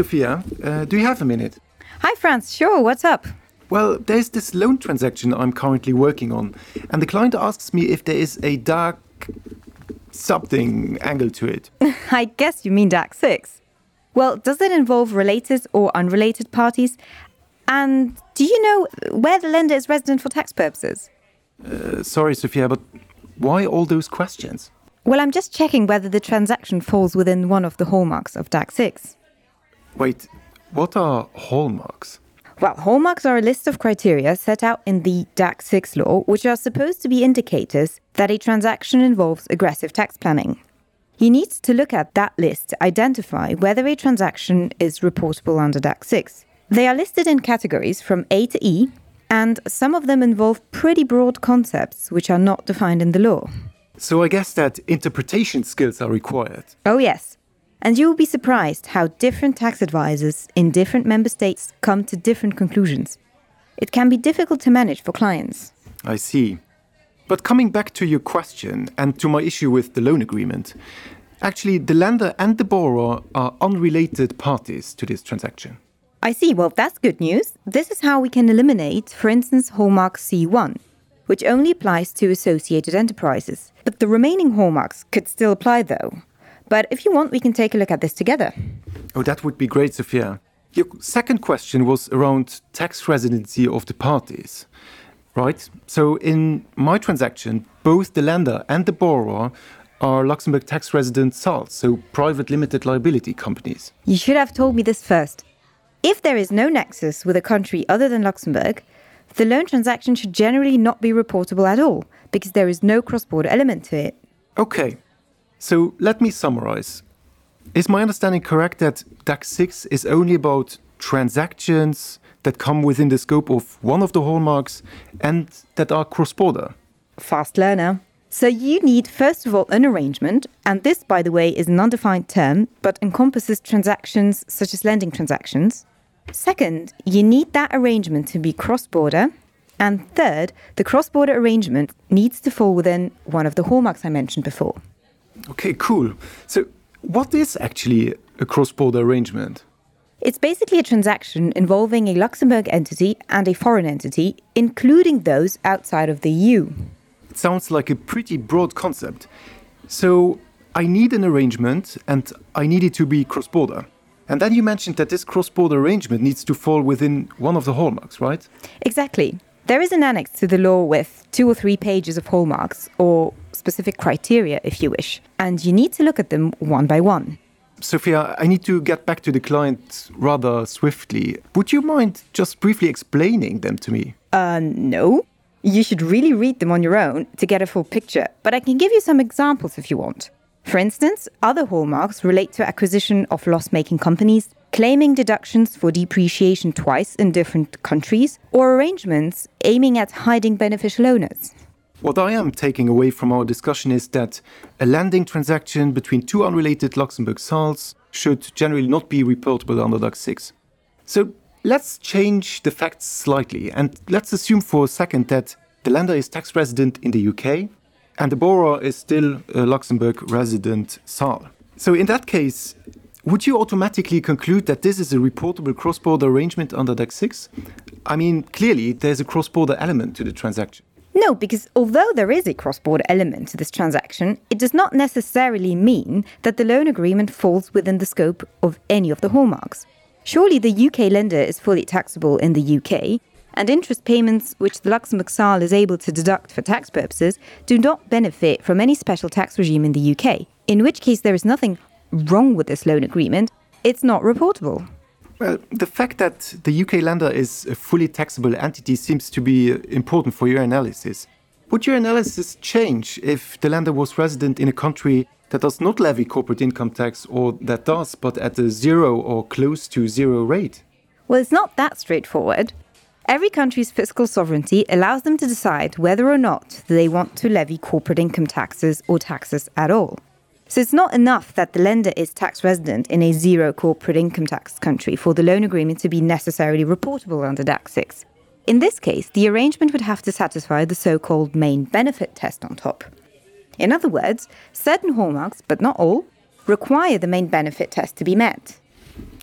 Zofia, uh, do you have a minute? Hi, Franz. Sure, what's up? Well, there's this loan transaction I'm currently working on, and the client asks me if there is a dark something angle to it. I guess you mean DAC 6. Well, does it involve related or unrelated parties? And do you know where the lender is resident for tax purposes? Uh, sorry, Zofia, but why all those questions? Well, I'm just checking whether the transaction falls within one of the hallmarks of DAC 6. Wait, what are hallmarks? Well, hallmarks are a list of criteria set out in the DAC 6 law, which are supposed to be indicators that a transaction involves aggressive tax planning. You need to look at that list to identify whether a transaction is reportable under DAC 6. They are listed in categories from A to E, and some of them involve pretty broad concepts which are not defined in the law. So I guess that interpretation skills are required. Oh, yes. And you will be surprised how different tax advisors in different member states come to different conclusions. It can be difficult to manage for clients. I see. But coming back to your question and to my issue with the loan agreement, actually, the lender and the borrower are unrelated parties to this transaction. I see. Well, that's good news. This is how we can eliminate, for instance, hallmark C1, which only applies to associated enterprises. But the remaining hallmarks could still apply, though. But if you want, we can take a look at this together. Oh, that would be great, Zofia. Your second question was around tax residency of the parties, right? So in my transaction, both the lender and the borrower are Luxembourg tax resident SALs, so private limited liability companies. You should have told me this first. If there is no nexus with a country other than Luxembourg, the loan transaction should generally not be reportable at all because there is no cross border element to it. Okay, so let me summarize. Is my understanding correct that DAC 6 is only about transactions that come within the scope of one of the hallmarks and that are cross border? Fast learner. So you need, first of all, an arrangement, and this, by the way, is an undefined term but encompasses transactions such as lending transactions. Second, you need that arrangement to be cross border. And third, the cross border arrangement needs to fall within one of the hallmarks I mentioned before. Okay, cool. So, what is actually a cross border arrangement? It's basically a transaction involving a Luxembourg entity and a foreign entity, including those outside of the EU. It sounds like a pretty broad concept. So, I need an arrangement and I need it to be cross border. And then you mentioned that this cross border arrangement needs to fall within one of the hallmarks, right? Exactly. There is an annex to the law with two or three pages of hallmarks, or specific criteria if you wish, and you need to look at them one by one. Zofia, I need to get back to the client rather swiftly. Would you mind just briefly explaining them to me? Uh, no. You should really read them on your own to get a full picture, but I can give you some examples if you want. For instance, other hallmarks relate to acquisition of loss making companies, claiming deductions for depreciation twice in different countries, or arrangements aiming at hiding beneficial owners. What I am taking away from our discussion is that a lending transaction between two unrelated Luxembourg SALs should generally not be reportable under DAC 6. So let's change the facts slightly and let's assume for a second that the lender is tax resident in the UK and the borrower is still a Luxembourg resident SAL. So in that case, would you automatically conclude that this is a reportable cross border arrangement under DAC 6? I mean, clearly there's a cross border element to the transaction. No, because although there is a cross border element to this transaction, it does not necessarily mean that the loan agreement falls within the scope of any of the hallmarks. Surely the UK lender is fully taxable in the UK, and interest payments which the Luxembourg SAL is able to deduct for tax purposes do not benefit from any special tax regime in the UK, in which case there is nothing wrong with this loan agreement, it's not reportable. Well, the fact that the UK lender is a fully taxable entity seems to be important for your analysis. Would your analysis change if the lender was resident in a country that does not levy corporate income tax or that does, but at a zero or close to zero rate? Well, it's not that straightforward. Every country's fiscal sovereignty allows them to decide whether or not they want to levy corporate income taxes or taxes at all. So it's not enough that the lender is tax resident in a zero corporate income tax country for the loan agreement to be necessarily reportable under DAC 6. In this case, the arrangement would have to satisfy the so called main benefit test on top. In other words, certain hallmarks, but not all, require the main benefit test to be met.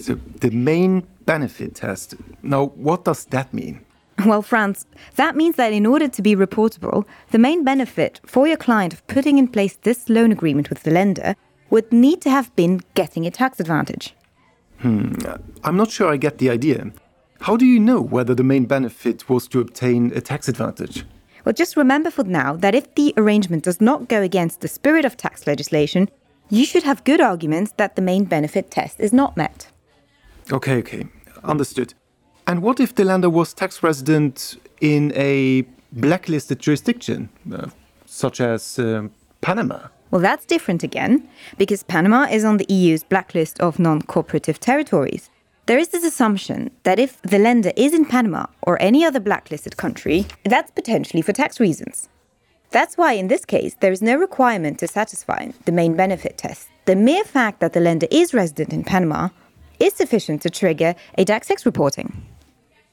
So, the main benefit test. Now, what does that mean? Well, Franz, that means that in order to be reportable, the main benefit for your client of putting in place this loan agreement with the lender would need to have been getting a tax advantage. Hmm, I'm not sure I get the idea. How do you know whether the main benefit was to obtain a tax advantage? Well, just remember for now that if the arrangement does not go against the spirit of tax legislation, you should have good arguments that the main benefit test is not met. Okay, okay, understood. And what if the lender was tax resident in a blacklisted jurisdiction, uh, such as uh, Panama? Well, that's different again, because Panama is on the EU's blacklist of non cooperative territories. There is this assumption that if the lender is in Panama or any other blacklisted country, that's potentially for tax reasons. That's why, in this case, there is no requirement to satisfy the main benefit test. The mere fact that the lender is resident in Panama is sufficient to trigger a DAC 6 reporting.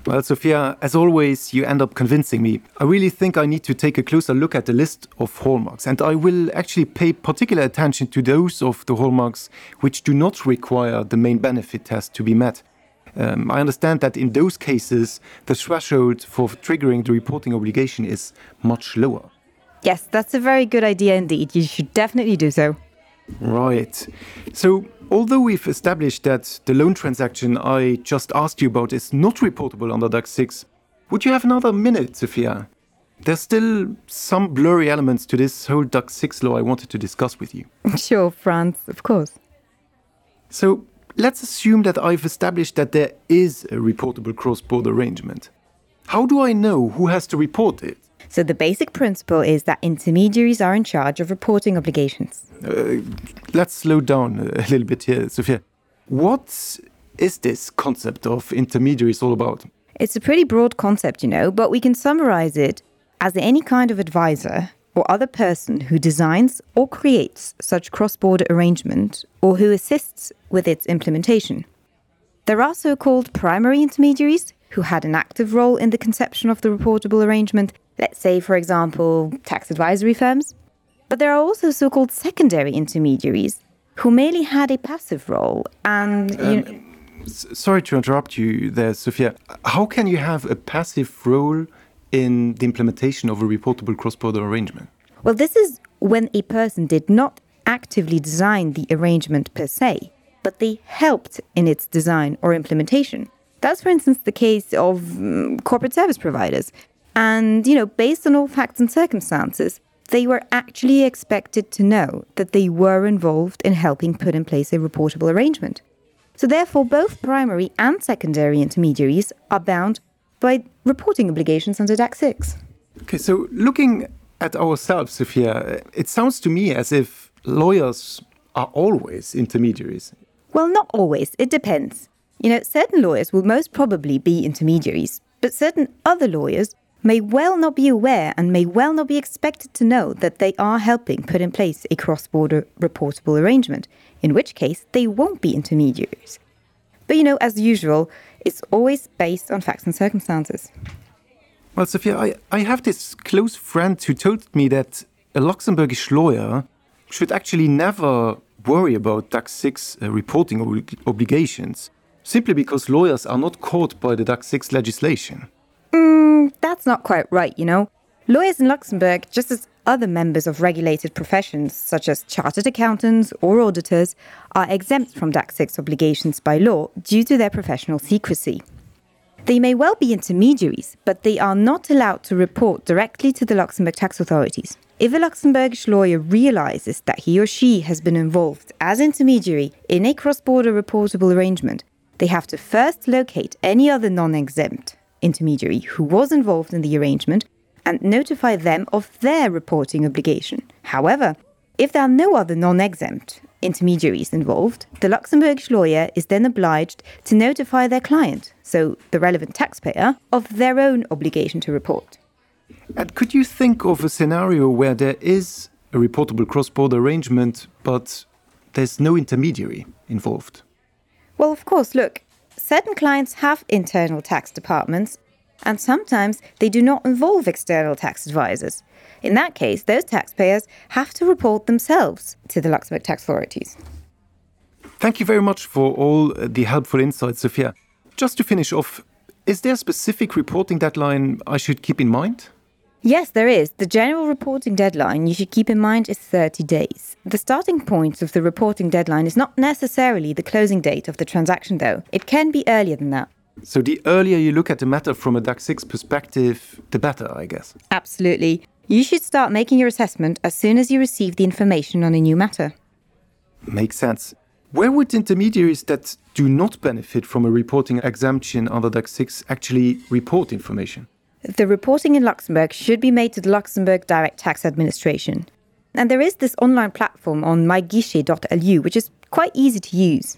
Well, Zofia, as always, you end up convincing me. I really think I need to take a closer look at the list of hallmarks, and I will actually pay particular attention to those of the hallmarks which do not require the main benefit test to be met. Um, I understand that in those cases, the threshold for triggering the reporting obligation is much lower. Yes, that's a very good idea indeed. You should definitely do so. Right. So, although we've established that the loan transaction I just asked you about is not reportable under DAC 6, would you have another minute, Zofia? There's still some blurry elements to this whole DAC 6 law I wanted to discuss with you. Sure, Franz, of course. So, let's assume that I've established that there is a reportable cross border arrangement. How do I know who has to report it? So, the basic principle is that intermediaries are in charge of reporting obligations. Uh, let's slow down a little bit here, Zofia. What is this concept of intermediaries all about? It's a pretty broad concept, you know, but we can summarize it as any kind of advisor or other person who designs or creates such cross border arrangement or who assists with its implementation. There are so called primary intermediaries who had an active role in the conception of the reportable arrangement, let's say, for example, tax advisory firms. But there are also so called secondary intermediaries who merely had a passive role and. You um, sorry to interrupt you there, Zofia. How can you have a passive role in the implementation of a reportable cross border arrangement? Well, this is when a person did not actively design the arrangement per se, but they helped in its design or implementation. That's, for instance, the case of um, corporate service providers. And, you know, based on all facts and circumstances, they were actually expected to know that they were involved in helping put in place a reportable arrangement. So, therefore, both primary and secondary intermediaries are bound by reporting obligations under DAC 6. Okay, so looking at ourselves, Zofia, it sounds to me as if lawyers are always intermediaries. Well, not always. It depends. You know, certain lawyers will most probably be intermediaries, but certain other lawyers may well not be aware and may well not be expected to know that they are helping put in place a cross border reportable arrangement, in which case they won't be intermediaries. But you know, as usual, it's always based on facts and circumstances. Well, Zofia, I, I have this close friend who told me that a Luxembourgish lawyer should actually never worry about DAC 6 uh, reporting ob obligations, simply because lawyers are not caught by the DAC 6 legislation. Mm, that's not quite right, you know. Lawyers in Luxembourg, just as other members of regulated professions, such as chartered accountants or auditors, are exempt from DAC 6 obligations by law due to their professional secrecy. They may well be intermediaries, but they are not allowed to report directly to the Luxembourg tax authorities. If a Luxembourgish lawyer realizes that he or she has been involved as intermediary in a cross border reportable arrangement, they have to first locate any other non exempt intermediary who was involved in the arrangement and notify them of their reporting obligation. However, if there are no other non exempt intermediaries involved, the Luxembourgish lawyer is then obliged to notify their client, so the relevant taxpayer, of their own obligation to report. And could you think of a scenario where there is a reportable cross border arrangement, but there's no intermediary involved? Well, of course, look, certain clients have internal tax departments, and sometimes they do not involve external tax advisors. In that case, those taxpayers have to report themselves to the Luxembourg tax authorities. Thank you very much for all the helpful insights, Zofia. Just to finish off, is there a specific reporting deadline I should keep in mind? Yes, there is. The general reporting deadline you should keep in mind is 30 days. The starting point of the reporting deadline is not necessarily the closing date of the transaction, though. It can be earlier than that. So the earlier you look at the matter from a DAC 6 perspective, the better, I guess. Absolutely. You should start making your assessment as soon as you receive the information on a new matter. Makes sense. Where would intermediaries that do not benefit from a reporting exemption under DAC 6 actually report information? The reporting in Luxembourg should be made to the Luxembourg Direct Tax Administration. And there is this online platform on myguichet.lu, which is quite easy to use.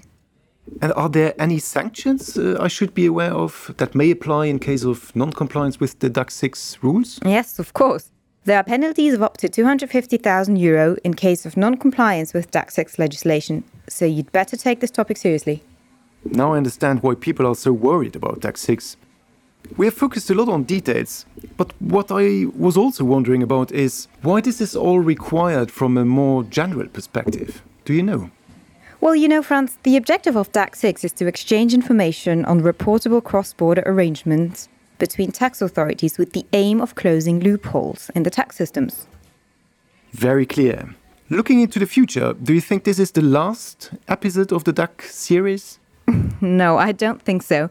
And are there any sanctions uh, I should be aware of that may apply in case of non compliance with the DAC 6 rules? Yes, of course. There are penalties of up to 250,000 euro in case of non compliance with DAC 6 legislation, so you'd better take this topic seriously. Now I understand why people are so worried about DAC 6. We have focused a lot on details, but what I was also wondering about is why this is all required from a more general perspective. Do you know? Well, you know, Franz, the objective of DAC6 is to exchange information on reportable cross border arrangements between tax authorities with the aim of closing loopholes in the tax systems. Very clear. Looking into the future, do you think this is the last episode of the DAC series? no, I don't think so.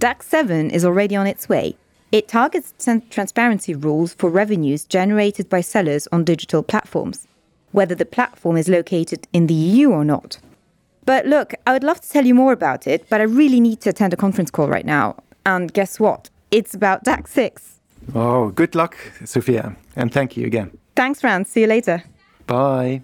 DAC 7 is already on its way. It targets transparency rules for revenues generated by sellers on digital platforms, whether the platform is located in the EU or not. But look, I would love to tell you more about it, but I really need to attend a conference call right now. And guess what? It's about DAC 6. Oh, good luck, Zofia, and thank you again. Thanks, Franz. See you later. Bye.